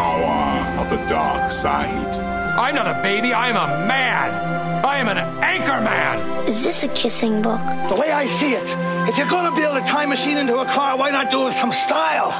power of the dark side. I'm not a baby, I'm a man. I am an anchor man. Is this a kissing book? The way I see it, if you're gonna build a time machine into a car, why not do it with some style?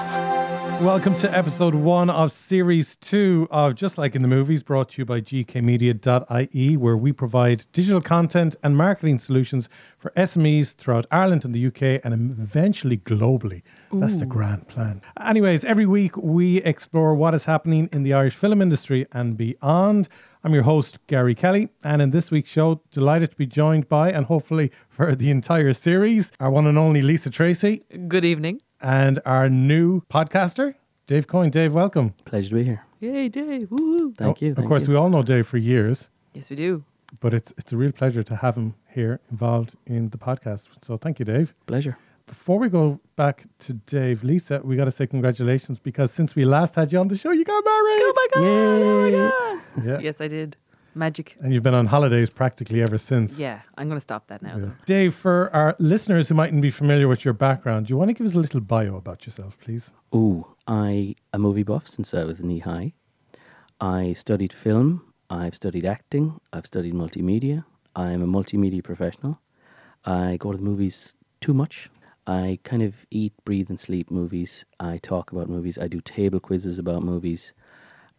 Welcome to episode one of series two of Just Like in the Movies, brought to you by gkmedia.ie, where we provide digital content and marketing solutions for SMEs throughout Ireland and the UK and eventually globally. That's the grand plan. Anyways, every week we explore what is happening in the Irish film industry and beyond. I'm your host, Gary Kelly, and in this week's show, delighted to be joined by, and hopefully for the entire series, our one and only Lisa Tracy Good evening. And our new podcaster, Dave Coyne. Dave, welcome. Pleasure to be here. Yay, Dave. Woo. Thank you. Of thank course, you. we all know Dave for years, Yes, we do. but it's it's a real pleasure to have him here involved in the podcast. So thank you, Dave. Pleasure. Before we go back to Dave, Lisa, we got to say congratulations because since we last had you on the show, you got married. Oh my God. Oh my Yeah. God. Yes, I did. Magic. And you've been on holidays practically ever since. Yeah, I'm going to stop that now, Yeah. though. Dave, for our listeners who mightn't be familiar with your background, do you want to give us a little bio about yourself, please? Ooh, I a movie buff since I was knee high. I studied film. I've studied acting. I've studied multimedia. I'm a multimedia professional. I go to the movies too much. I kind of eat, breathe, and sleep movies. I talk about movies. I do table quizzes about movies,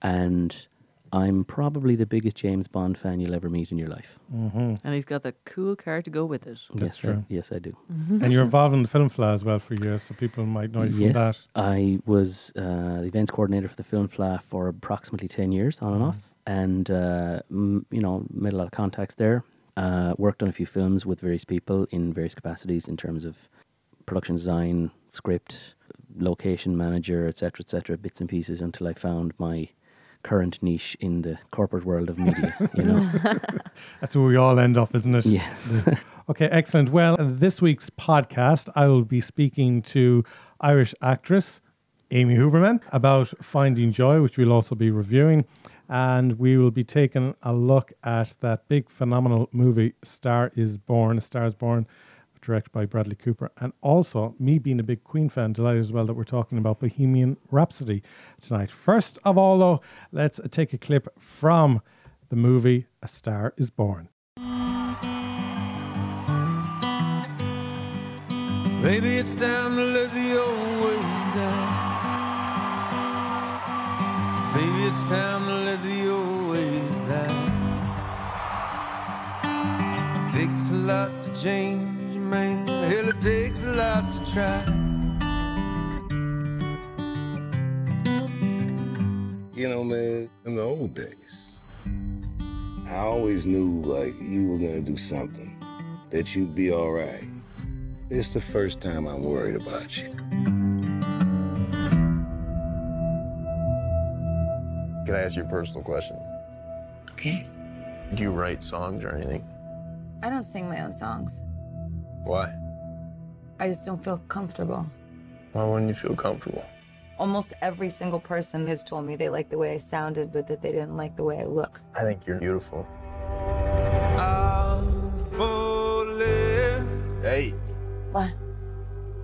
and I'm probably the biggest James Bond fan you'll ever meet in your life. And he's got the cool car to go with it. That's yes, true. I, yes, I do. And you're involved in the film Fleadh as well for years, so people might know you from that. I was uh, the events coordinator for the Film Fleadh for approximately 10 years, on and off. And, uh, m- you know, made a lot of contacts there. Uh, worked on a few films with various people in various capacities in terms of production design, script, location manager, etc., etc., bits and pieces until I found my current niche in the corporate world of media, you know? That's where we all end up, isn't it? yes. Okay, excellent. Well, this week's podcast, I will be speaking to Irish actress Amy Huberman about Finding Joy, which we'll also be reviewing. And we will be taking a look at that big, phenomenal movie, Star is Born, Star is Born, directed by Bradley Cooper. And also, me being a big Queen fan, delighted as well that we're talking about Bohemian Rhapsody tonight. First of all, though, let's take a clip from the movie A Star is Born. Maybe it's time to let the old ways die. Maybe it's time to let the old ways die. Takes a lot to change, man. Hell, it takes a lot to try. You know, man, in the old days, I always knew like you were gonna do something, that you'd be all right. It's the first time I'm worried about you. Can I ask you a personal question? Okay. Do you write songs or anything? I don't sing my own songs. Why? I just don't feel comfortable. Why wouldn't you feel comfortable? Almost every single person has told me they like the way I sounded, but that they didn't like the way I look. I think you're beautiful. I'm falling. Hey, What?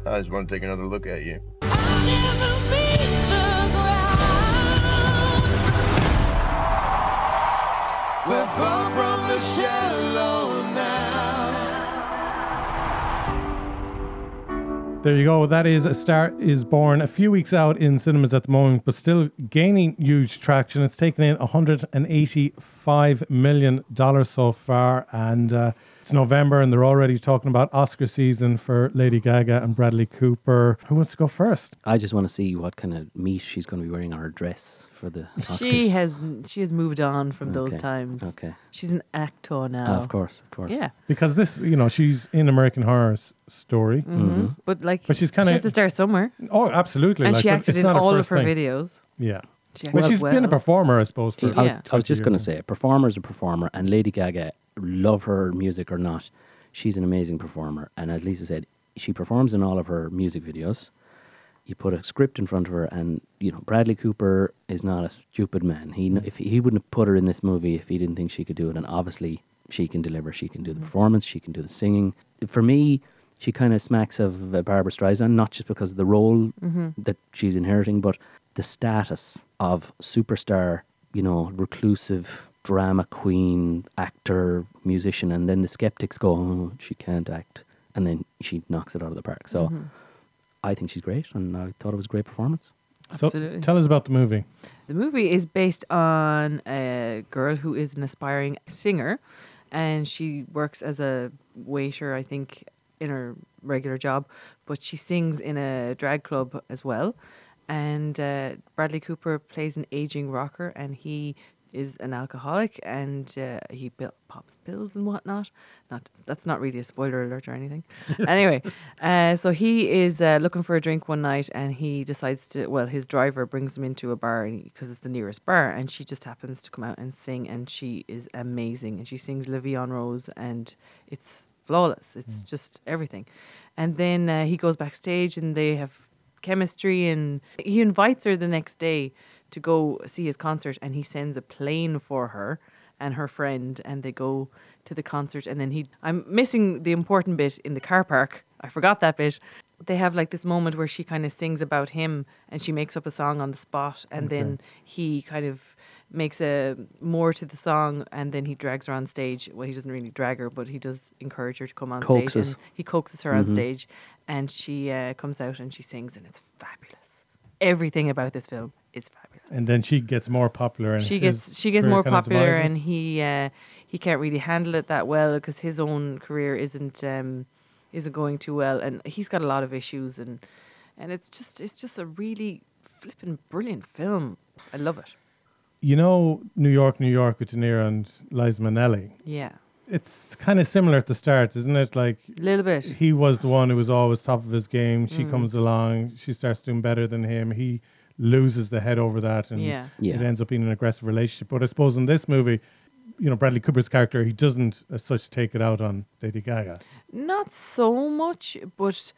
I just want to take another look at you. We're far from the shallow There you go. That is A Star is Born, a few weeks out in cinemas at the moment, but still gaining huge traction. It's taken in $185 million so far, and uh, it's November, and they're already talking about Oscar season for Lady Gaga and Bradley Cooper. Who wants to go first? I just want to see what kind of meat she's going to be wearing on her dress for the Oscars. She has she has moved on from those times. Okay. She's an actor now. Of course, of course. Yeah. Because this, you know, she's in American Horror S- Story. hmm But like, But she's kinda- has to start somewhere, Oh, absolutely. and like, she but acted in all of her thing. videos. Yeah. She Well, acted she's been a performer, I suppose. For I, was, Yeah. I was just going to say, a performer is a performer, and Lady Gaga, love her music or not, she's an amazing performer. And as Lisa said, she performs in all of her music videos. You put a script in front of her, and you know Bradley Cooper is not a stupid man. He kn- if he, he wouldn't have put her in this movie if he didn't think she could do it, and obviously she can deliver. She can do the performance. She can do the singing. For me, she kind of smacks of uh, Barbra Streisand, not just because of the role Mhm. that she's inheriting, but the status of superstar, you know, reclusive drama queen, actor, musician, and then the skeptics go, oh, she can't act, and then she knocks it out of the park. So Mhm. I think she's great, and I thought it was a great performance. So Absolutely. tell us about the movie. The movie is based on a girl who is an aspiring singer, and she works as a waiter, I think, in her regular job, but she sings in a drag club as well. And uh, Bradley Cooper plays an aging rocker, and he is an alcoholic, and uh, he bil- pops pills and whatnot. Not that's not really a spoiler alert or anything. anyway, uh, so he is uh, looking for a drink one night, and he decides to. Well, his driver brings him into a bar because it's the nearest bar, and she just happens to come out and sing, and she is amazing, and she sings "La Vie Rose," and it's flawless. It's just everything. And then uh, he goes backstage, and they have chemistry, and he invites her the next day to go see his concert, and he sends a plane for her and her friend, and they go to the concert. And then he, I'm missing the important bit in the car park. I forgot that bit. They have like this moment where she kind of sings about him, and she makes up a song on the spot, and then he kind of makes a more to the song, and then he drags her on stage. Well, he doesn't really drag her, but he does encourage her to come on stage, and he coaxes her on Mhm. stage, and she uh, comes out and she sings, and it's fabulous. Everything about this film is fabulous. And then she gets more popular. And She gets she gets more popular, and he uh, he can't really handle it that well because his own career isn't um, isn't going too well, and he's got a lot of issues, and and it's just it's just a really flippin' brilliant film. I love it. you know New York, New York with De Niro and Liza Minnelli. Yeah, It's kind of similar at the start, isn't it? Like a little bit. he was the one who was always top of his game. She Mm. comes along, she starts doing better than him. He loses the head over that, and Yeah. Yeah. it ends up being an aggressive relationship. But I suppose in this movie, you know, Bradley Cooper's character, he doesn't as such take it out on Lady Gaga. Not so much, but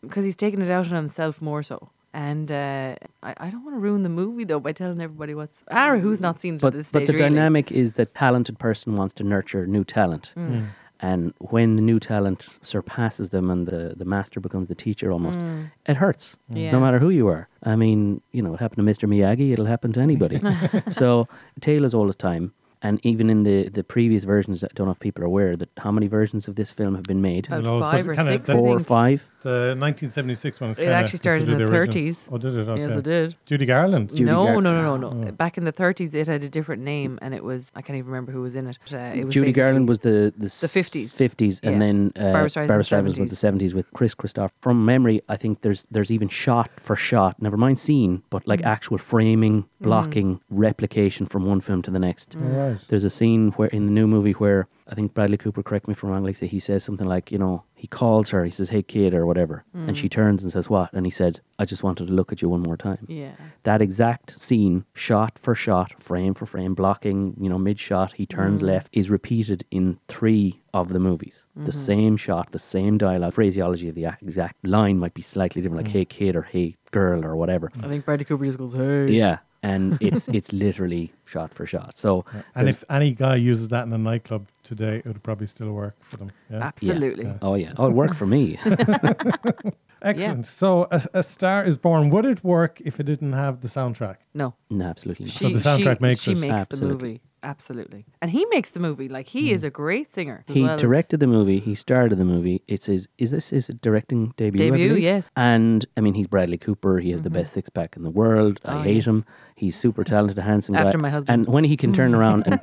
because he's taking it out on himself more so. And uh, I, I don't want to ruin the movie though by telling everybody what's ah who's not seen it But at this but the really. dynamic is that talented person wants to nurture new talent. Mm. And when the new talent surpasses them and the, the master becomes the teacher almost, Mm. it hurts. Yeah. No matter who you are. I mean, you know, it happened to Mr. Miyagi, it'll happen to anybody. so, tale as old as time. And even in the, the previous versions, I don't know if people are aware that how many versions of this film have been made? About Well, five or six, the- I Four or think. five? The 1976 one is It actually started in considered the 30s. Oh, did it? Okay. Yes, it did. Judy Garland. Judy no, Gar- no, no, no, no. Oh. Back in the 30s, it had a different name, and it was I can't even remember who was in it. But, uh, it was Judy Garland was the the, the 50s. fifties, and then uh, Barbra Streisand Barbra was Streisand was the seventies with Chris Christoph. From memory, I think there's there's even shot for shot, never mind scene, but like Mm. actual framing, blocking, replication from one film to the next. Mm. All right. There's a scene where in the new movie where I think Bradley Cooper, correct me if I'm wrong, like say he says something like, you know, he calls her, he says, "Hey kid" or whatever, and she mm. turns and says, "What?" And he said, "I just wanted to look at you one more time." Yeah. that exact scene, shot for shot, frame for frame, blocking, you know, mid shot, he turns mm. left, is repeated in three of the movies. The mm-hmm. same shot, the same dialogue, phraseology of the exact line might be slightly different, like mm. hey kid or hey girl or whatever. I think Bradley Cooper just goes, "Hey." Yeah. And it's it's literally shot for shot. So And if any guy uses that in a nightclub today, it would probably still work for them. Yeah. Absolutely. Yeah. oh yeah, oh it worked for me. Excellent. So a, a star is born. Would it work if it didn't have the soundtrack? No. no, absolutely not. She, the soundtrack she, makes she it. makes the Absolutely. movie. Absolutely. And he makes the movie. Like he is a great singer. as He well as- directed the movie. He starred in the movie. It's his. Is this his directing debut? I Debut, believe? yes. And I mean, he's Bradley Cooper. He has the best six pack in the world. I Oh, hate yes. him. He's super talented, a handsome guy. After my husband. And when he can turn around and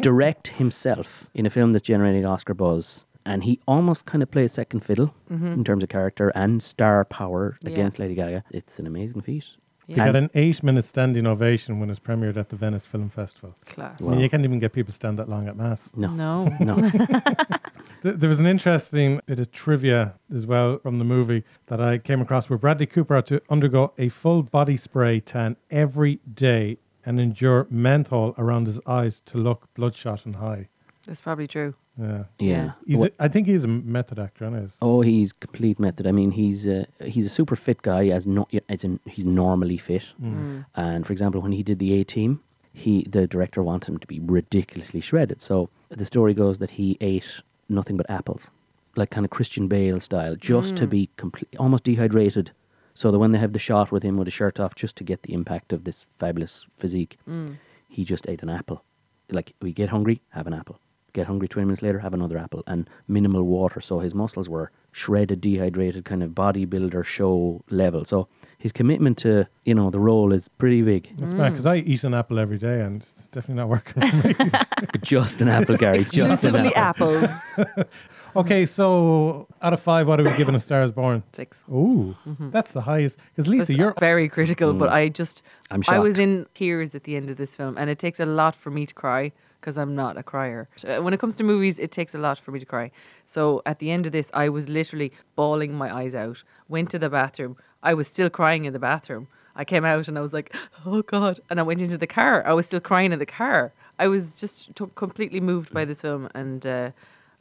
direct himself in a film that's generating Oscar buzz, and he almost kind of plays second fiddle in terms of character and star power Mm-hmm. Yeah. against Lady Gaga, it's an amazing feat. They Yeah. got an eight-minute standing ovation when it's premiered at the Venice Film Festival. Class. I mean, you can't even get people to stand that long at mass. No, No. no. There was an interesting bit of trivia as well from the movie that I came across where Bradley Cooper had to undergo a full body spray tan every day and endure menthol around his eyes to look bloodshot and high. That's probably true. Yeah. yeah. He's What- a, I think he's a method actor, and is. Oh, he's complete method. I mean, he's a, he's a super fit guy, as no, as in he's normally fit. Mm. And for example, when he did the A Team, he the director wanted him to be ridiculously shredded. So the story goes that he ate nothing but apples, like kind of Christian Bale style, just to be complete, almost dehydrated, So that when they have the shot with him with his shirt off, just to get the impact of this fabulous physique, Mm. he just ate an apple. Like we get hungry, have an apple. Get hungry twenty minutes later, have another apple, and minimal water. So his muscles were shredded, dehydrated, kind of bodybuilder show level. So his commitment to you know the role is pretty big. That's bad because I eat an apple every day and it's definitely not working for me. just an apple, Gary. Just an Exclusively apple. apples. okay, so out of five, what are we giving a Star is Born? Six. Ooh, mm-hmm. that's the highest. Because Lisa, That's you're very critical, but mm. I just I'm shocked. I was in tears at the end of this film, and it takes a lot for me to cry because I'm not a crier. Uh, When it comes to movies, it takes a lot for me to cry. So at the end of this, I was literally bawling my eyes out. Went to the bathroom. I was still crying in the bathroom. I came out and I was like, "Oh God!" And I went into the car. I was still crying in the car. I was just to- completely moved by this film, and uh,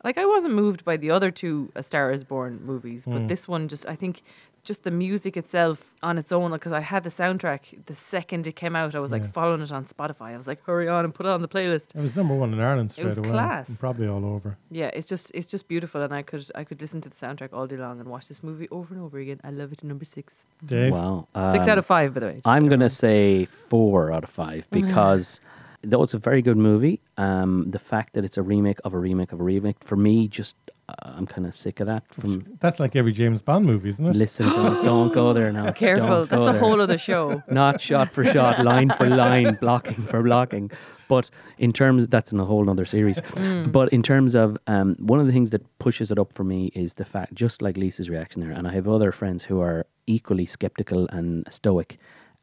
like I wasn't moved by the other two A Star Is Born movies, but this one just I think just the music itself on its own because I had the soundtrack the second it came out I was like following it on Spotify I was like hurry on and put it on the playlist it was number one in Ireland straight it was away. class. and Probably all over. yeah it's just it's just beautiful and I could I could listen to the soundtrack all day long and watch this movie over and over again I love it number six Dave, Wow. six Um, out of five by the way I'm going to say four out of five because though it's a very good movie, um, the fact that it's a remake of a remake of a remake, for me, just uh, I'm kind of sick of that. From that's like every James Bond movie, isn't it? listen, don't, don't go there now. careful that's go a there. whole other show Not shot for shot, line for line, blocking for blocking. But in terms, that's in a whole other series. But in terms of um, one of the things that pushes it up for me is the fact, just like Lisa's reaction there, and I have other friends who are equally skeptical and stoic,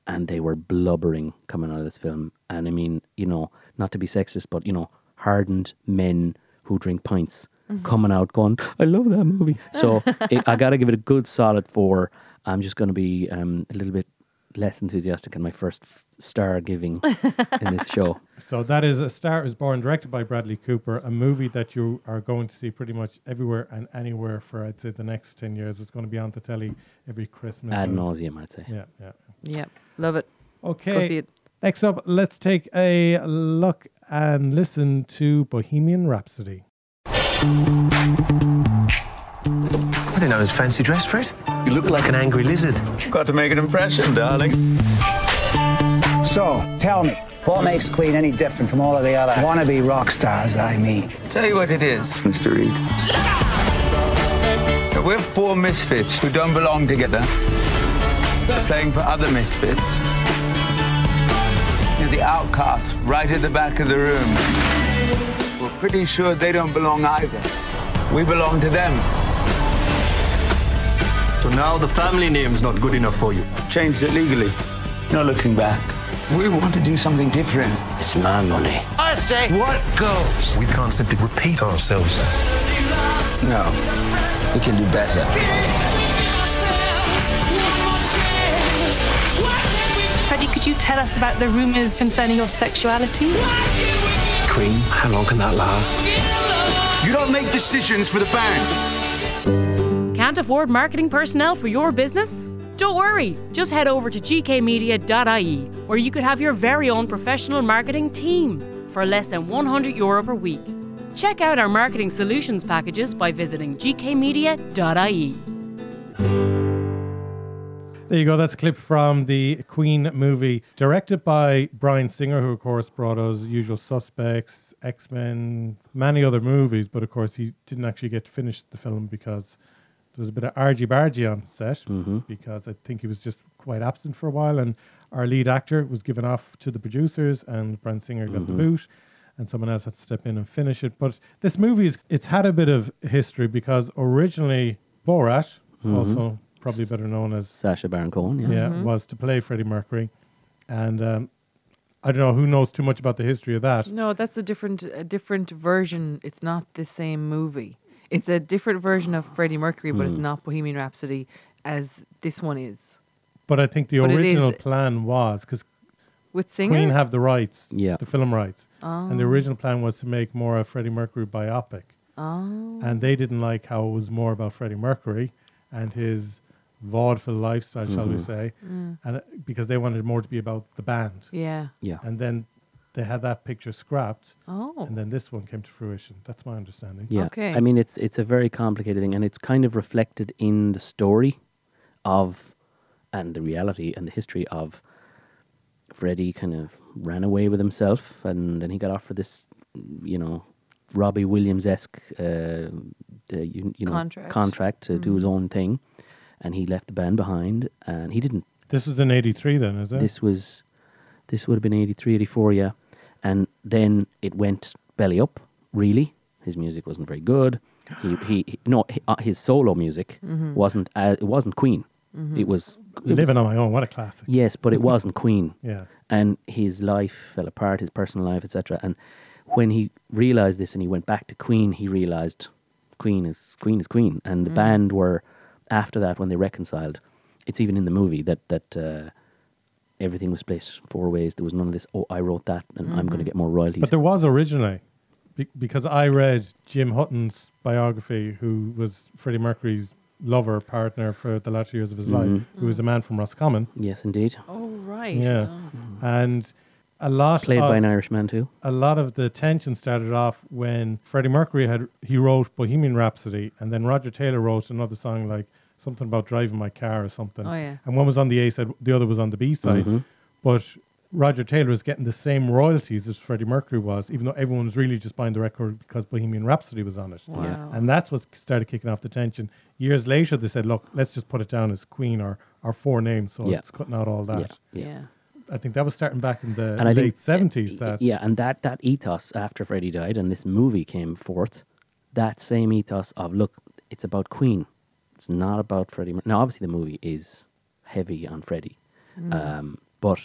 and they were blubbering coming out of this film. And I mean, you know, not to be sexist, but you know, hardened men who drink pints coming out going, I love that movie. So it, I got to give it a good solid four. I'm just going to be um, a little bit less enthusiastic in my first f- star giving in this show. So that is A Star is Born, directed by Bradley Cooper, a movie that you are going to see pretty much everywhere and anywhere for, I'd say, the next 10 years. It's going to be on the telly every Christmas. Ad and- nauseum, I'd say. Yeah, yeah. yeah love it Okay. go see it Next up, let's take a look and listen to Bohemian Rhapsody. I didn't know it was fancy dress for it. You look like an angry lizard. You've got to make an impression, darling. So, tell me, what makes Queen any different from all of the other wannabe rock stars I meet? Tell you what it is, Mr. Reid. That We're four misfits who don't belong together. We're playing for other misfits. You're the outcasts right at the back of the room. We're pretty sure they don't belong either. We belong to them. So now the family name's not good enough for you. Changed it legally. No looking back. We want to do something different. It's my money. I say what goes. We can't simply repeat ourselves. No, we can do better. Freddie, could you tell us about the rumours concerning your sexuality? Queen, how long can that last? You don't make decisions for the band. Can't afford marketing personnel for your business? Don't worry, just head over to gkmedia.ie where you could have your very own professional marketing team for less than 100 euro per week. Check out our marketing solutions packages by visiting gkmedia.ie. There you go. That's a clip from the Queen movie, directed by Bryan Singer, who, of course, brought us Usual Suspects, X Men, many other movies. But, of course, he didn't actually get to finish the film because there was a bit of argy bargy on set mm-hmm. because I think he was just quite absent for a while. And our lead actor was given off to the producers, and Bryan Singer got the mm-hmm. boot. And someone else had to step in and finish it. But this movie, is, it's had a bit of history because originally Borat, mm-hmm. also probably better known as Sacha Baron Cohen, yes. yeah, was to play Freddie Mercury, and um, I don't know who knows too much about the history of that. No, that's a different a different version. It's not the same movie. It's a different version of Freddie Mercury, but it's not Bohemian Rhapsody as this one is. But I think the But it original is- plan was because With Singer? Queen have the rights, Yeah. the film rights, and the Oh. original plan was to make more a Freddie Mercury biopic, Oh. and they didn't like how it was more about Freddie Mercury and his vaudeville lifestyle, shall we Mhm. say, Mm. and it- because they wanted more to be about the band. Yeah. Yeah. and then they had that picture scrapped, Oh. and then this one came to fruition. That's my understanding. Yeah. Okay. I mean, it's it's a very complicated thing, and it's kind of reflected in the story of and the reality and the history of Freddie kind of ran away with himself, and then he got offered this, you know, Robbie Williams esque, uh, you, you know, Contract. contract to do his Mhm. own thing, and he left the band behind, and he didn't This was in '83, then, is it? this was, this would have been 83, 84, yeah. And then it went belly up, really. His music wasn't very good. He, he, he no, he, uh, his solo music Mhm. wasn't, uh, it wasn't Queen. Mhm. It was. Living on My Own. What a classic. Yes, but it wasn't Queen. Yeah. And his life fell apart, his personal life, etc. And when he realized this and he went back to Queen, he realized Queen is Queen is Queen. And the Mm. band were after that when they reconciled. It's even in the movie that that uh, everything was split four ways. There was none of this. Oh, I wrote that, and I'm going to get more royalties. But there was originally, be- because I read Jim Hutton's biography, who was Freddie Mercury's lover, partner for the latter years of his life, Mhm. who was a man from Roscommon. yes, indeed. Oh right. Yeah. Oh. And a lot Played of, by an Irishman too. A lot of the tension started off when Freddie Mercury had he wrote Bohemian Rhapsody, and then Roger Taylor wrote another song like something about driving my car or something. Oh, yeah. And one was on the A side, the other was on the B side. Mhm. But Roger Taylor was getting the same royalties as Freddie Mercury was, even though everyone was really just buying the record because Bohemian Rhapsody was on it. Wow. Yeah. And that's what started kicking off the tension. Years later, they said, look, let's just put it down as Queen or, or four names. So Yeah. it's cutting out all that. Yeah, yeah. I think that was starting back in the and late 70s. That yeah, and that that ethos after Freddie died and this movie came forth, that same ethos of look, it's about Queen. It's not about Freddie. Mer- Now, obviously, the movie is heavy on Freddie, Mm. um, but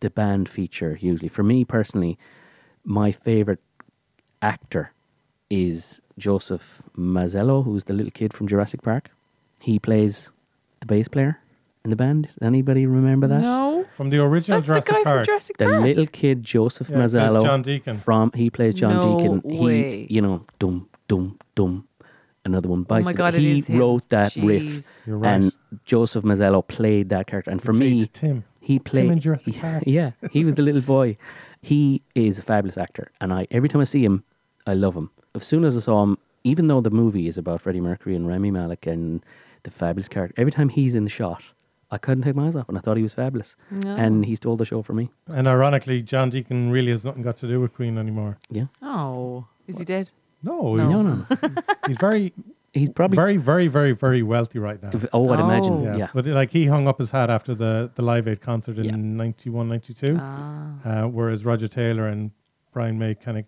the band feature hugely. For me personally, my favorite actor is Joseph Mazzello, who's the little kid from Jurassic Park. He plays the bass player in the band. Does anybody remember that? No. From the original That's the Jurassic guy from Park. Jurassic the Park. little kid Joseph Yeah, Mazzello John Deacon. from he plays John No Deacon. way. He you know dum dum dum another one oh bites my God, it he is him. wrote that Jeez. riff You're right. and Joseph Mazzello played that character and for me Tim. he played in Jurassic Park. yeah he was the little boy he is a fabulous actor and I every time I see him I love him as soon as I saw him even though the movie is about Freddie Mercury and Rami Malek and the fabulous character every time he's in the shot I couldn't take my eyes off and I thought he was fabulous No. and he stole the show for me And ironically, John Deacon really has nothing got to do with Queen anymore. yeah Oh, is he dead? No, No. he's- No, no, he's very, he's probably very, very, very, very wealthy right now. If- oh, I'd imagine, Oh. yeah. But like he hung up his hat after the, the Live Aid concert in Yeah. 91, 92, Ah. uh, whereas Roger Taylor and Brian May kind of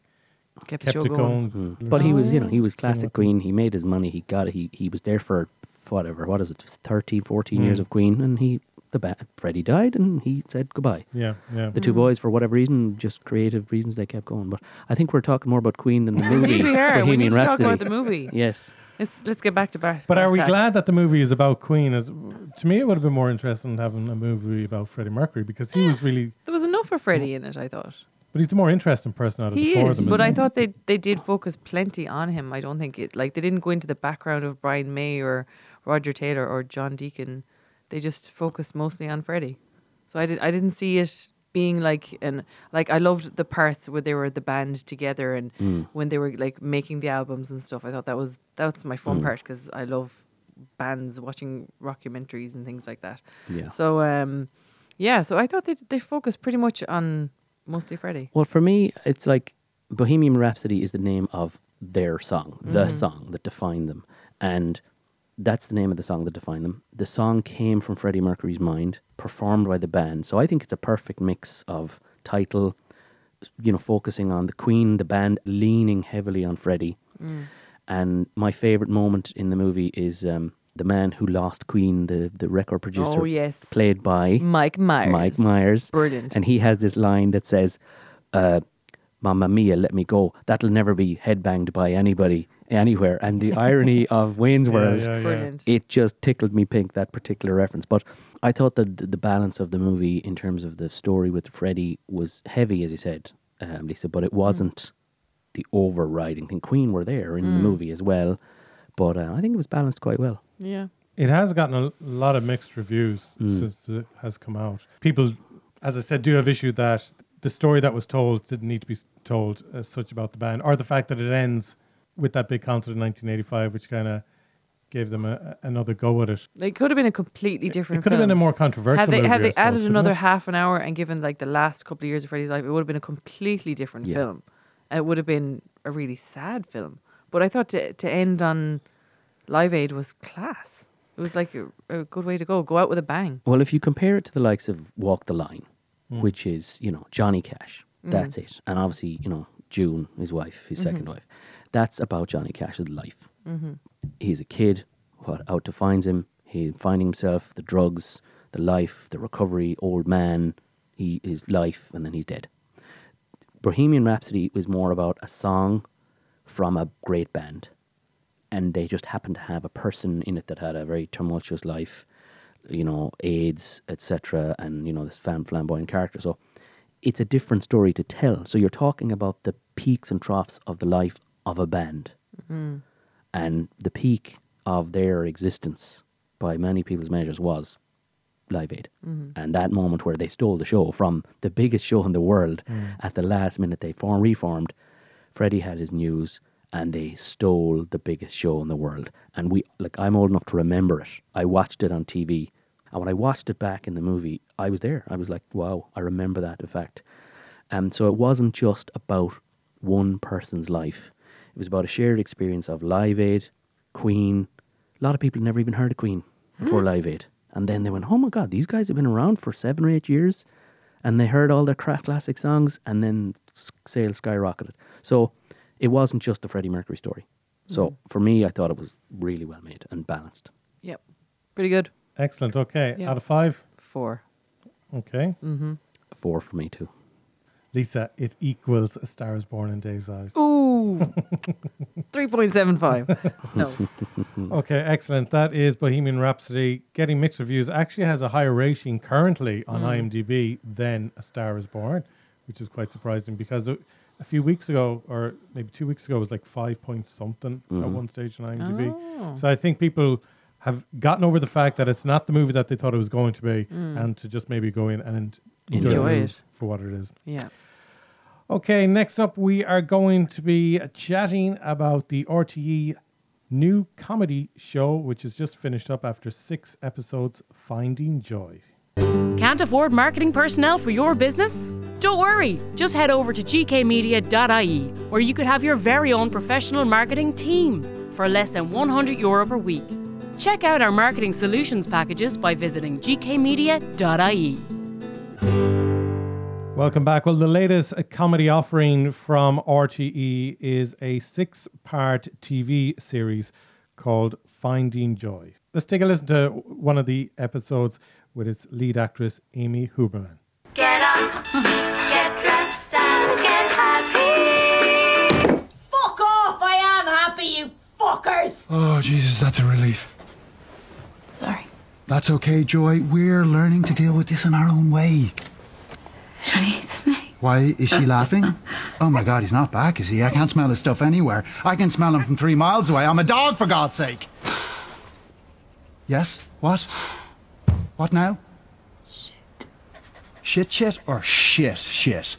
Kept, kept it going. going. Mm. But he was, you know, he was classic Queen. He made his money. He got it. He he was there for whatever. What is it? 13, 14 years Mm. of Queen, and he the ba- Freddie died, and he said goodbye. Yeah, yeah. The two Mm. boys, for whatever reason, just creative reasons, they kept going. But I think we're talking more about Queen than the movie. we are. We need to talk about the movie. Yes. Let's let's get back to Bar. But are we Barstax. glad that the movie is about Queen? As to me, it would have been more interesting having a movie about Freddie Mercury because he was really, there was enough for Freddie in it? I thought but he's the more interesting person out of he the four is, of them. but I he? thought they they did focus plenty on him. I don't think it like they didn't go into the background of Brian May or Roger Taylor or John Deacon. They just focused mostly on Freddie. So I did I didn't see it being like and like I loved the parts where they were the band together and Mm. when they were like making the albums and stuff. I thought that was that's my fun Mm. part because I love bands watching rockumentaries and things like that. Yeah. So um, yeah. So I thought they they focused pretty much on mostly Freddie. Well, for me, it's like Bohemian Rhapsody is the name of their song, the Mhm. song that defined them. And that's the name of the song that defined them. The song came from Freddie Mercury's mind, performed by the band. So I think it's a perfect mix of title, you know, focusing on the Queen, the band leaning heavily on Freddie. Mm. And my favorite moment in the movie is um, the man who lost Queen, the, the record producer, Oh, yes. played by Mike Myers. Mike Myers. Brilliant. And he has this line that says, uh, Mamma Mia, let me go. That'll never be headbanged by anybody anywhere. And the irony of Wayne's World, yeah, yeah. Brilliant. it just tickled me pink, that particular reference. But I thought that the the balance of the movie in terms of the story with Freddie was heavy, as you said, um, Lisa, but it wasn't the overriding thing. Queen were there in the Mm. movie as well. But uh, I think it was balanced quite well. Yeah. It has gotten a lot of mixed reviews Mm. since it has come out. People, as I said, do have issue that the story that was told didn't need to be told as such about the band, or the fact that it ends with that big concert in 1985, which kind of gave them a, another go at it. They could have been a completely different. It could have been a more controversial. Had they movie, had they suppose, added another it? half an hour and given like the last couple of years of Freddie's life, it would have been a completely different Yeah. film. And it would have been a really sad film. But I thought to to end on Live Aid was class. It was like a, a good way to go. Go out with a bang. Well, if you compare it to the likes of Walk the Line, Mm. which is, you know, Johnny Cash, Mm. that's it. And obviously, you know, June, his wife, his second Mhm. wife, that's about Johnny Cash's life. Mhm. He's a kid, what out defines him, he finding himself, the drugs, the life, the recovery, old man, he, his life, and then he's dead. Bohemian Rhapsody was more about a song from a great band. And they just happened to have a person in it that had a very tumultuous life, you know, AIDS, etc., and, you know, this flamboyant character. So it's a different story to tell. So you're talking about the peaks and troughs of the life of a band. Mm. And the peak of their existence, by many people's measures, was Live Aid. Mhm. And that moment where they stole the show from the biggest show in the world Mm. at the last minute, they form, reformed. Freddie had his news and they stole the biggest show in the world. And we, like, I'm old enough to remember it. I watched it on TV. And when I watched it back in the movie, I was there. I was like, wow, I remember that, in fact. Um, so it wasn't just about one person's life. It was about a shared experience of Live Aid, Queen. A lot of people never even heard of Queen before Live Aid. And then they went, oh my God, these guys have been around for seven or eight years. And they heard all their cra- classic songs and then sales skyrocketed. So it wasn't just the Freddie Mercury story. So Mhm. for me, I thought it was really well made and balanced. Yep. Pretty good. Excellent. Okay. Yeah. Out of five. Four. Okay. Mm-hmm. Four for me, too. Lisa, it equals A Star is Born in Dave's Eyes. Ooh. 3.75. No. Okay, excellent. That is Bohemian Rhapsody getting mixed reviews. Actually has a higher rating currently on Mm. IMDb than A Star is Born, which is quite surprising because a a few weeks ago, or maybe two weeks ago, it was like five point something at Mhm. one stage on IMDb. Oh. So I think people have gotten over the fact that it's not the movie that they thought it was going to be, Mm. and to just maybe go in and enjoy, Enjoy the it. for what it is. Yeah. Okay, next up, we are going to be chatting about the RTE new comedy show, which has just finished up after six episodes, Finding Joy. Can't afford marketing personnel for your business? Don't worry, just head over to gkmedia.ie where you could have your very own professional marketing team for less than 100 euro per week. Check out our marketing solutions packages by visiting gkmedia.ie. Welcome back. Well, the latest comedy offering from RTE is a six part TV series called Finding Joy. Let's take a listen to one of the episodes with its lead actress, Amy Huberman. Get up, get dressed, and get happy. Fuck off! I am happy, you fuckers. Oh, Jesus, that's a relief. Sorry. That's okay, Joy. We're learning to deal with this in our own way. Johnny, it's me. Why is she laughing? Oh my God, he's not back, is he? I can't smell his stuff anywhere. I can smell him from three miles away. I'm a dog, for God's sake. Yes? What? What now? Shit. Shit, shit, or shit, shit?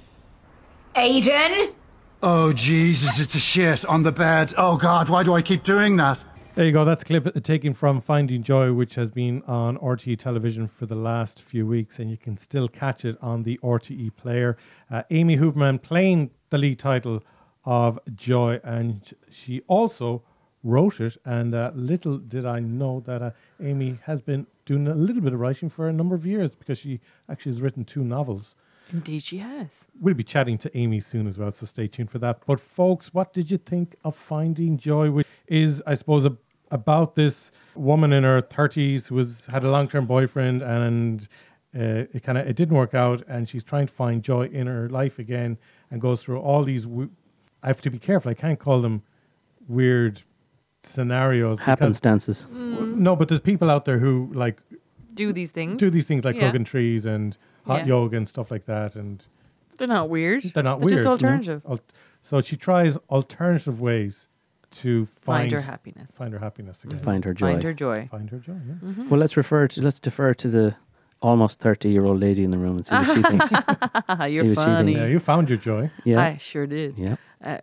Aiden. Oh, Jesus, it's a shit on the bed. Oh, God, why do I keep doing that? There you go. That's a clip taken from Finding Joy, which has been on RTE television for the last few weeks, and you can still catch it on the RTE player. Uh, Amy Huberman playing the lead title of Joy, and she also wrote it. And uh, little did I know that uh, Amy has been doing a little bit of writing for a number of years because she actually has written two novels. Indeed, she has. We'll be chatting to Amy soon as well, so stay tuned for that. But folks, what did you think of Finding Joy, which is, I suppose, a, about this woman in her thirties who was had a long term boyfriend and uh, it kind of it didn't work out, and she's trying to find joy in her life again, and goes through all these. W- I have to be careful. I can't call them weird scenarios. because- Happenstances. Mm. No, but there's people out there who like Do these things. do these things like Yeah. hugging trees and hot Yeah. yoga and stuff like that, and They're not weird. they're not They're weird. just you know? alternative. So she tries alternative ways to Find find, her happiness. Find her happiness again. Find her joy. Find her joy. Find her joy. Yeah. Mhm. Well, let's refer to let's defer to the almost thirty-year-old lady in the room and see what she thinks. You're See funny. thinks. Yeah, you found your joy. Yeah. I sure did. Yeah. Uh,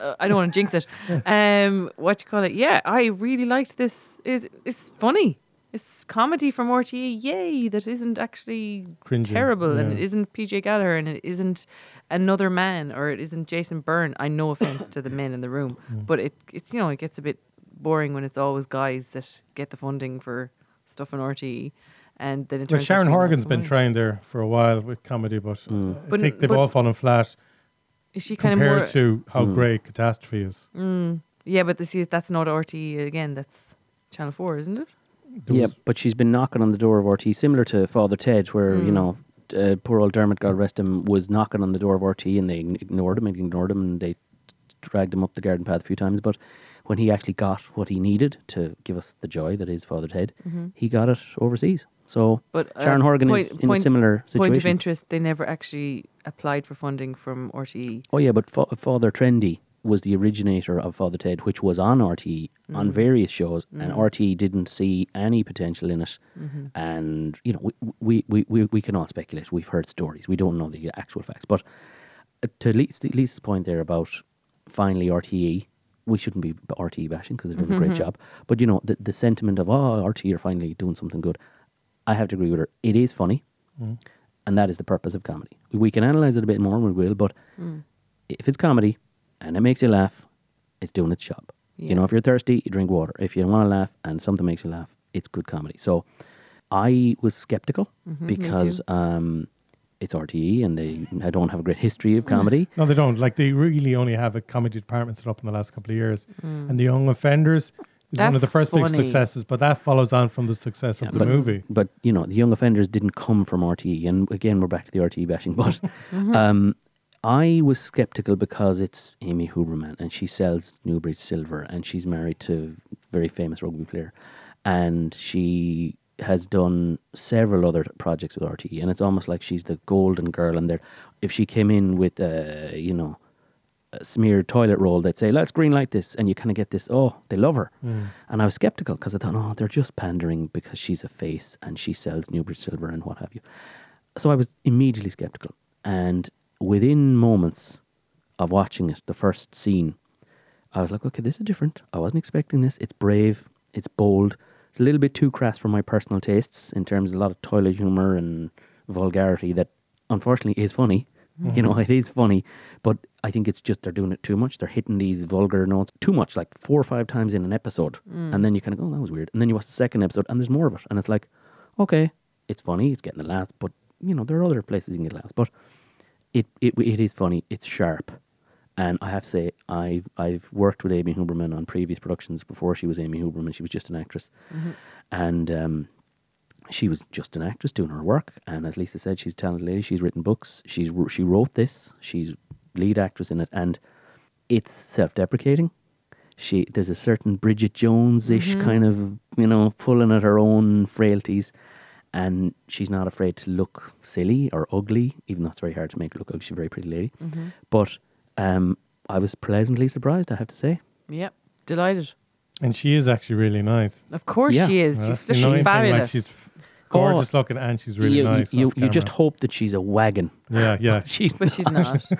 uh, I don't want to jinx it. Um, what you call it? Yeah, I really liked this. It's, it's funny. It's comedy from RTE. Yay! That isn't actually Cringy, terrible, and it yeah. isn't PJ Gallagher, and it isn't another man, or it isn't Jason Byrne. I no offense to the men in the room, Mm. but it it's you know it gets a bit boring when it's always guys that get the funding for stuff on RTE, and then it Well, Sharon to be not Horgan's so been funny. trying there for a while with comedy, but uh, I But- think they've but- all fallen flat Is she kind of compared more to how Mm. great Catastrophe is. Mm, yeah, but this is, that's not RTE again. That's Channel Four, isn't it? Yeah, but she's been knocking on the door of RT, similar to Father Ted, where you Mm. know uh, poor old Dermot, God rest him, was knocking on the door of RT, and they ignored him and ignored him, and they dragged him up the garden path a few times. But when he actually got what he needed to give us the joy that is Father Ted, Mhm. he got it overseas. So But uh, Sharon Horgan point- is in point- a similar situation. Point of interest: they never actually applied for funding from. RTE. Oh yeah, but Fa- Father Trendy was the originator of Father Ted, which was on RTE on Mm. various shows, and Mm. RTE didn't see any potential in it. Mhm. And you know, we, we, we, we, we can all speculate. We've heard stories. We don't know the actual facts. But uh, to Lisa's, Lisa's point there about finally RTE, we shouldn't be RTE bashing because they're doing a great Mhm. job. But you know, the the sentiment of oh RTE are finally doing something good. I have to agree with her. It is funny, Mm. and that is the purpose of comedy. We can analyze it a bit more, and we will. But Mm. if it's comedy and it makes you laugh, it's doing its job. Yeah. You know, if you're thirsty, you drink water. If you want to laugh and something makes you laugh, it's good comedy. So I was skeptical Mhm, because um, it's RTE and they I don't have a great history of comedy. No, they don't. Like they really only have a comedy department set up in the last couple of years, Mm. and the Young Offenders is one of the first big successes. But that follows on from the success of the but, movie. But you know, the young offenders didn't come from RTE, and again, we're back to the RTE bashing. But Mhm. um, I was skeptical because it's Amy Huberman, and she sells Newbridge silver, and she's married to a very famous rugby player, and she has done several other projects with RTE, and it's almost like she's the golden girl. And there, if she came in with, uh, you know. A smeared toilet roll, they'd say, "Let's green light this," and you kind of get this. Oh, they love her, Mm. and I was skeptical because I thought, oh, they're just pandering because she's a face and she sells Newbridge Silver and what have you. So I was immediately skeptical. And within moments of watching it, the first scene, I was like, okay, this is different. I wasn't expecting this. It's brave, it's bold. It's a little bit too crass for my personal tastes in terms of a lot of toilet humor and vulgarity that unfortunately is funny. You know, it is funny, but I think it's just they're doing it too much. They're hitting these vulgar notes too much, like four or five times in an episode. Mm. And then you kind of go, oh, that was weird. And then you watch the second episode and there's more of it. And it's like, okay, it's funny, it's getting the laughs, but, you know, there are other places you can get laughs. But it, it, it is funny, it's sharp. And I have to say, I've, I've worked with Amy Huberman on previous productions before she was Amy Huberman. She was just an actress. Mhm. And um, she was just an actress doing her work. And as Lisa said, she's a talented lady. She's written books. She's she wrote this. She's lead actress in it, and it's self-deprecating. She there's a certain Bridget Jones-ish Mhm. kind of you know pulling at her own frailties, and she's not afraid to look silly or ugly, even though it's very hard to make her look ugly. She's a very pretty lady, Mhm. but um, I was pleasantly surprised. I have to say. Yep, delighted. And she is actually really nice. Of course Yeah. she is. Well, She's that's the annoying thing, fabulous. Like she's gorgeous looking and she's really you, nice. You, off you just hope that she's a wagon. Yeah, yeah. she's But she's not.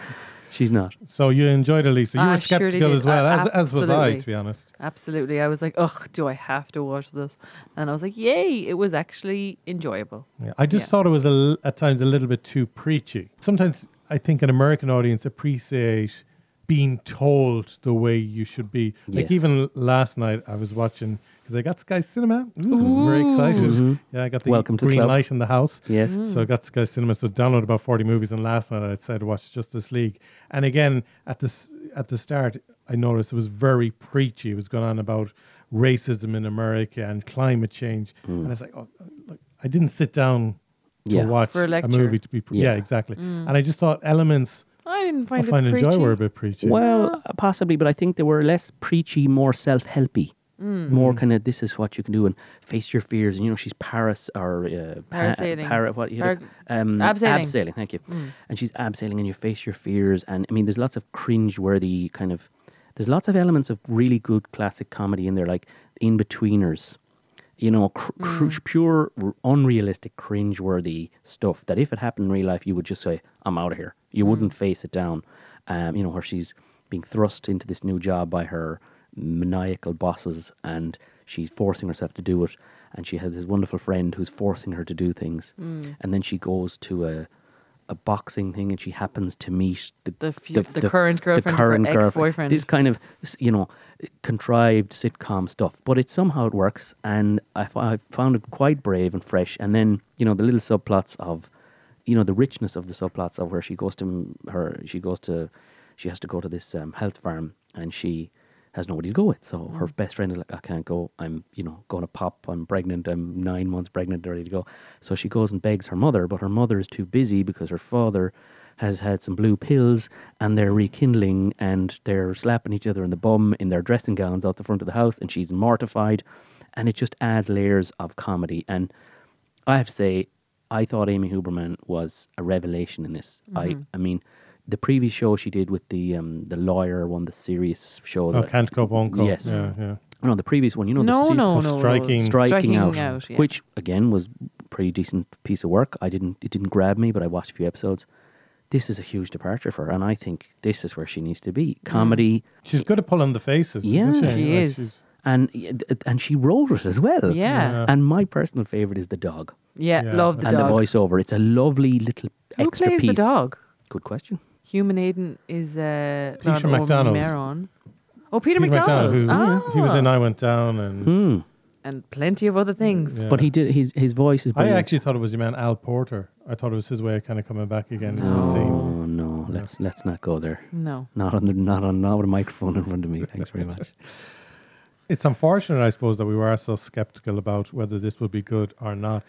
she's not. So you enjoyed it, Lisa. You I were surely skeptical as well, I- as, as was I, to be honest. Absolutely. I was like, ugh, do I have to watch this? And I was like, yay, it was actually enjoyable. Yeah, I just thought it was a l at times a little bit too preachy. Sometimes I think an American audience appreciate being told the way you should be. Like Yes. even last night, I was watching because I got Sky Cinema. Ooh, Very excited. Mhm. Yeah, I got the Welcome to the green light in the house. Yes. So I got Sky Cinema. So download about forty movies, and last night I decided to watch Justice League. And again, at the at the start, I noticed it was very preachy. It was going on about racism in America and climate change, Mm. and it's like, oh, look, I didn't sit down to Yeah. watch For a a, movie to be. Pre- yeah. Yeah. exactly. Mm. And I just thought elements I didn't I find find it enjoy preachy. were a bit preachy. Well, uh, possibly, but I think they were less preachy, more self-helpy. Mm. More kind of this is what you can do and face your fears. And you know, she's Paris or uh, pa- Parasailing. para, what you Par- um, abseiling. abseiling. Thank you. Mm. And she's abseiling, and you face your fears. And I mean, there's lots of cringe-worthy kind of. There's lots of elements of really good classic comedy in there, like Inbetweeners. You know, cr- cr- Mm. pure, r- unrealistic, cringe-worthy stuff that if it happened in real life, you would just say, "I'm out of here." You Mm. wouldn't face it down. Um, you know, where she's being thrust into this new job by her maniacal bosses, and she's forcing herself to do it. And she has this wonderful friend who's forcing her to do things, Mm. and then she goes to a a boxing thing, and she happens to meet the The fu- the current girlfriend her current girlfriend. ex-boyfriend. This kind of you know contrived sitcom stuff, but it somehow it works, and I, f- I found it quite brave and fresh. And then you know the little subplots of, you know, the richness of the subplots of where she goes to m- her, she goes to, she has to go to this um, health farm, and she has nobody to go with. So her Mm. best friend is like, I can't go. I'm you know going to pop. I'm pregnant. I'm nine months pregnant, ready to go. So she goes and begs her mother, but her mother is too busy because her father has had some blue pills and they're rekindling and they're slapping each other in the bum in their dressing gowns out the front of the house and she's mortified and it just adds layers of comedy and I have to say I thought Amy Huberman was a revelation in this. Mhm. I I mean the previous show she did with the um the lawyer one the serious show Oh, that- Can't Cope, Won't Cope. yes Yeah, yeah. no the previous one you know No, the se- no, no, no. Striking- striking, Striking out, Out, yeah. which again was pretty decent piece of work I didn't it didn't grab me but I watched a few episodes this is a huge departure for her and I think this is where she needs to be comedy She's good at pulling the faces. yeah, isn't she? Like, she's- and and she wrote it as well. Yeah. Yeah. And my personal favorite is the dog. Yeah, Yeah. love the and dog. And the voiceover. It's a lovely little Who extra plays piece. the dog? Good question. Human Aiden is uh, Peter Lord MacDonald. O'Meron. Oh, Peter, Peter McDonald. McDonald, who, he was in Ah. I Went Down and Hmm. and plenty of other things. Yeah. But he did his his voice is I actually thought it was your man Al Porter. I thought it was his way of kind of coming back again into the no, scene. no, let's let's not go there. No. Not on the not on not with a microphone in front of me. Thanks very much. It's unfortunate, I suppose, that we were so skeptical about whether this would be good or not.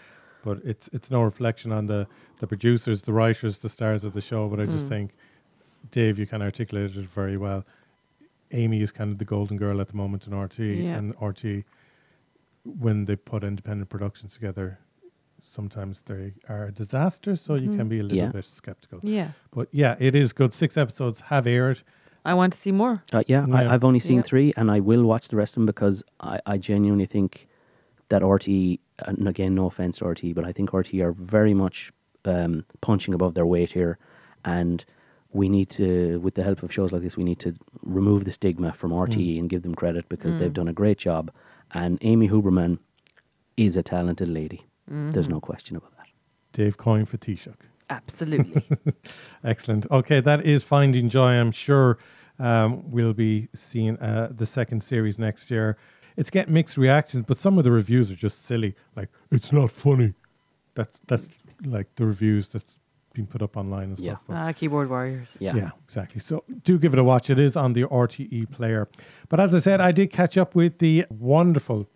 But it's it's no reflection on the, the producers, the writers, the stars of the show. But I just Mm. think, Dave, you kind of articulated it very well. Amy is kind of the golden girl at the moment in RT, Yeah. and RT, when they put independent productions together, sometimes they are a disaster. So you Mhm. can be a little Yeah. bit skeptical. Yeah. But yeah, it is good. Six episodes have aired. I want to see more. Uh, yeah, Yeah. I, I've only seen Yeah. three, and I will watch the rest of them because I, I genuinely think that RT, and again, no offense to RT, but I think RT are very much um, punching above their weight here, and we need to, with the help of shows like this, we need to remove the stigma from RTE Mm. and give them credit because they've Mm. done a great job. And Amy Huberman is a talented lady. There's Mhm. no question about that. Dave Coyne for Taoiseach. Absolutely. Excellent. Okay, that is Finding Joy. I'm sure um, we'll be seeing uh, the second series next year. It's getting mixed reactions, but some of the reviews are just silly. Like, it's not funny. That's that's like the reviews that's been put up online and Yeah. stuff. but- Ah, keyboard warriors. Yeah. yeah, exactly. So do give it a watch. It is on the RTE player. But as I said, I did catch up with the wonderful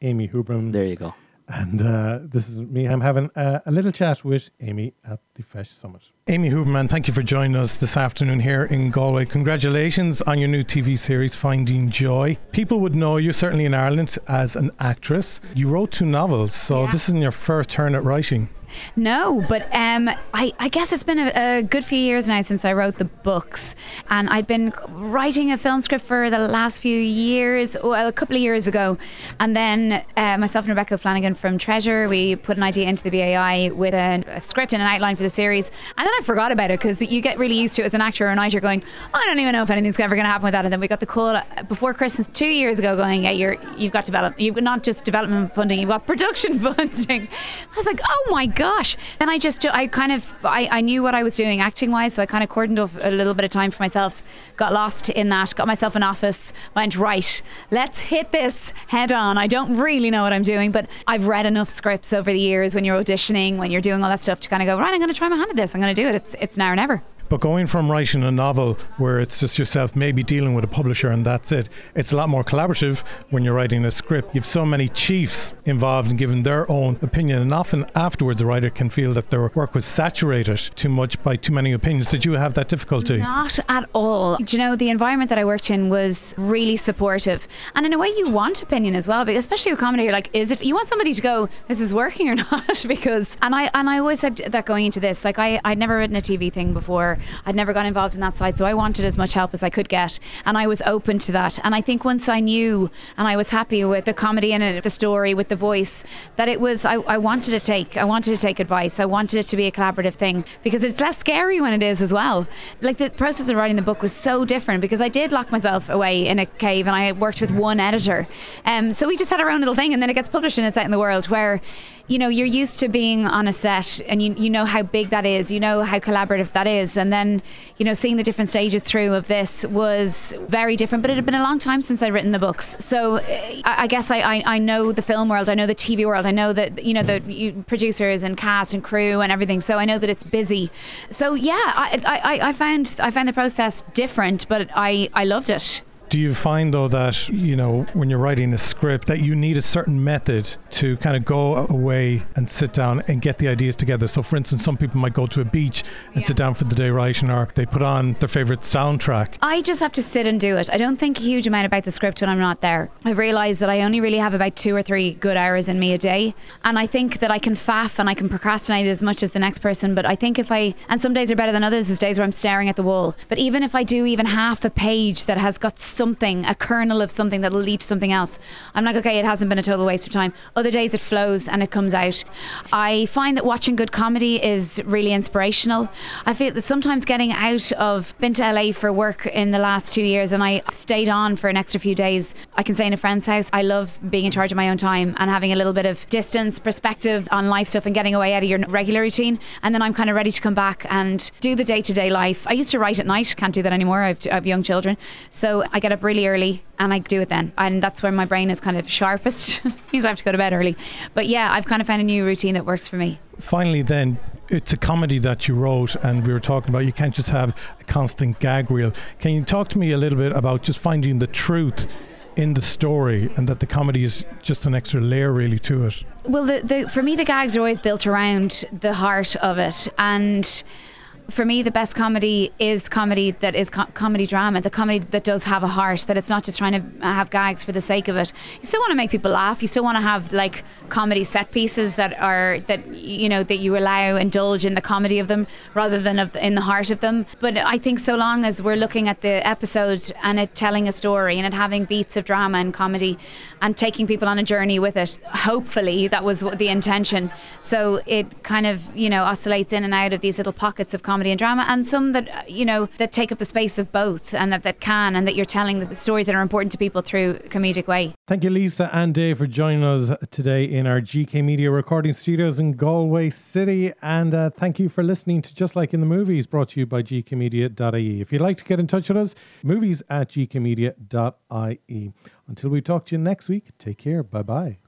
Amy Huberman. There you go. And uh, this is me. I'm having uh, a little chat with Amy at the Fesh Summit. Amy Huberman, thank you for joining us this afternoon here in Galway. Congratulations on your new TV series, Finding Joy. People would know you, certainly in Ireland, as an actress. You wrote two novels, so this isn't your first turn at writing. No, but um, I, I guess it's been a, a good few years now since I wrote the books. And I've been writing a film script for the last few years, well, a couple of years ago. And then uh, myself and Rebecca Flanagan from Treasure, we put an idea into the BAI with a, a script and an outline for the series. And then I forgot about it because you get really used to it as an actor or an writer going, I don't even know if anything's ever going to happen with that. And then we got the call uh, before Christmas two years ago going, yeah, you're, you've got development, you've not just development funding, you've got production funding. I was like, oh my gosh. Then I just, I kind of, I, I knew what I was doing acting wise. So I kind of cordoned off a little bit of time for myself, got lost in that, got myself an office, went, right, let's hit this head on. I don't really know what I'm doing, but I've read enough scripts over the years when you're auditioning, when you're doing all that stuff to kind of go, right, I'm going to try my hand at this. I'm going to do it. It's, it's now or never. But going from writing a novel where it's just yourself maybe dealing with a publisher and that's it, it's a lot more collaborative when you're writing a script. You've so many chiefs involved in giving their own opinion, and often afterwards, a writer can feel that their work was saturated too much by too many opinions. Did you have that difficulty? Not at all. Do you know, the environment that I worked in was really supportive. And in a way, you want opinion as well, but especially with comedy, you're like, is it, you want somebody to go, this is working or not? because, and I, and I always said that going into this, like, I, I'd never written a TV thing before. I'd never got involved in that side. So I wanted as much help as I could get. And I was open to that. And I think once I knew and I was happy with the comedy in it, the story, with the voice, that it was, I, I wanted to take, I wanted to take advice. I wanted it to be a collaborative thing because it's less scary when it is as well. Like the process of writing the book was so different because I did lock myself away in a cave and I worked with one editor. Um, so we just had our own little thing and then it gets published and it's out in the world where you know you're used to being on a set and you, you know how big that is you know how collaborative that is. And then you know seeing the different stages through of this was very different but it had been a long time since I'd written the books. So eh, I, I guess I, I, I know the film world I know the TV world I know that you know the you, producers and cast and crew and everything. So I know that it's busy. So yeah I, I, I found I found the process different but I, I loved it Do you find though that you know when you're writing a script that you need a certain method to kind of go away and sit down and get the ideas together? So, for instance, some people might go to a beach and sit down for the day writing, or they put on their favorite soundtrack. I just have to sit and do it. I don't think a huge amount about the script when I'm not there. I realize that I only really have about two or three good hours in me a day. And I think that I can faff and I can procrastinate as much as the next person. But I think if I, and some days are better than others, there's days where I'm staring at the wall. But even if I do even half a page that has got something, a kernel of something that'll lead to something else, I'm like, okay, it hasn't been a total waste of time. Other days it flows and it comes out. I find that watching good comedy is really inspirational. I feel that sometimes getting out of, been to LA for work in the last two years and I stayed on for an extra few days. I can stay in a friend's house. I love being in charge of my own time and having a little bit of distance, perspective on life stuff and getting away out of your regular routine. And then I'm kind of ready to come back and do the day to day life. I used to write at night, can't do that anymore. I have, I have young children. So I get up really early and I do it then. And that's where my brain is kind of sharpest. means I have to go to bed early. But yeah, I've kind of found a new routine that works for me. Finally, then. It's a comedy that you wrote, and we were talking about you can't just have a constant gag reel. Can you talk to me a little bit about just finding the truth in the story and that the comedy is just an extra layer really to it? Well, the, the, for me, the gags are always built around the heart of it. And for me, the best comedy is comedy that is co- comedy drama, the comedy that does have a heart, that it's not just trying to uh, have gags for the sake of it. You still want to make people laugh. You still want to have like comedy set pieces that are, that, you know, that you allow, indulge in the comedy of them rather than of in the heart of them. But I think so long as we're looking at the episode and it telling a story and it having beats of drama and comedy and taking people on a journey with it, hopefully that was the intention. So it kind of, you know, oscillates in and out of these little pockets of comedy and drama and some that, uh, you know, that take up the space of both and that, that can and that you're telling the stories that are important to people through comedic way. Thank you, Lisa and Dave, for joining us today in our GK Media recording studios in Galway City. And uh, thank you for listening to Just Like in the Movies, brought to you by gkmedia.ie. If you'd like to get in touch with us, movies at gkmedia.ie. Until we talk to you next week, take care. Bye bye.